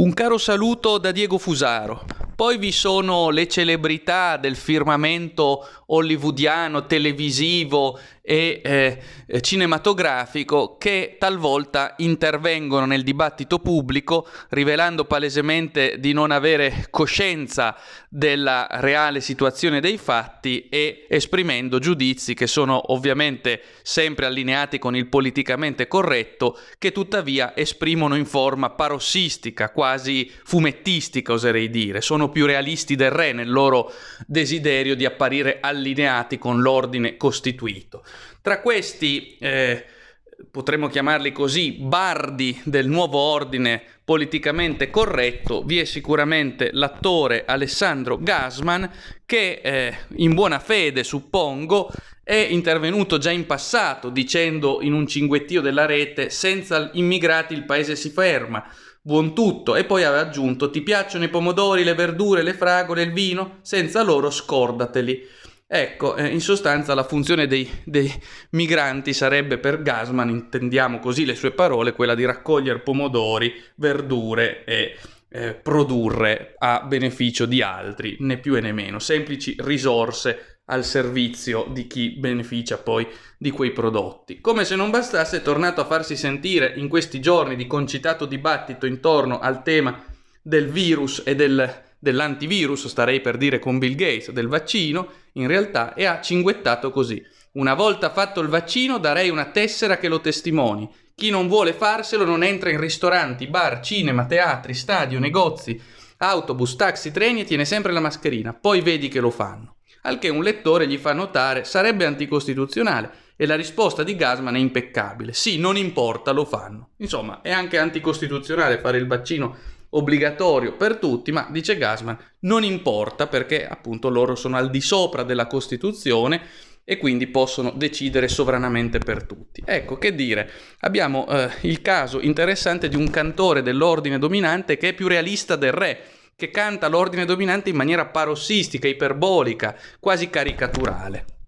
Un caro saluto da Diego Fusaro. Poi vi sono le celebrità del firmamento hollywoodiano, televisivo e eh, cinematografico che talvolta intervengono nel dibattito pubblico rivelando palesemente di non avere coscienza della reale situazione dei fatti e esprimendo giudizi che sono ovviamente sempre allineati con il politicamente corretto che tuttavia esprimono in forma parossistica, quasi fumettistica oserei dire, sono più realisti del re nel loro desiderio di apparire allineati con l'ordine costituito. Tra questi, eh, potremmo chiamarli così, bardi del nuovo ordine politicamente corretto, vi è sicuramente l'attore Alessandro Gasman che eh, in buona fede, suppongo, è intervenuto già in passato dicendo in un cinguettio della rete senza immigrati il paese si ferma buon tutto, e poi aveva aggiunto ti piacciono i pomodori, le verdure, le fragole, il vino? Senza loro scordateli. Ecco, eh, in sostanza la funzione dei, dei, migranti sarebbe per Gasman, intendiamo così le sue parole, quella di raccogliere pomodori, verdure e eh, produrre a beneficio di altri, né più e né meno, semplici risorse al servizio di chi beneficia poi di quei prodotti. Come se non bastasse, è tornato a farsi sentire in questi giorni di concitato dibattito intorno al tema del virus e del, dell'antivirus, starei per dire con Bill Gates, del vaccino, in realtà, e ha cinguettato così. Una volta fatto il vaccino darei una tessera che lo testimoni. Chi non vuole farselo non entra in ristoranti, bar, cinema, teatri, stadio, negozi, autobus, taxi, treni e tiene sempre la mascherina. Poi vedi che lo fanno al che un lettore gli fa notare sarebbe anticostituzionale e la risposta di Gasman è impeccabile. Sì, non importa, lo fanno. Insomma, è anche anticostituzionale fare il vaccino obbligatorio per tutti, ma dice Gasman, non importa perché appunto loro sono al di sopra della Costituzione e quindi possono decidere sovranamente per tutti. Ecco, che dire, abbiamo eh, il caso interessante di un cantore dell'ordine dominante che è più realista del re che canta l'ordine dominante in maniera parossistica, iperbolica, quasi caricaturale.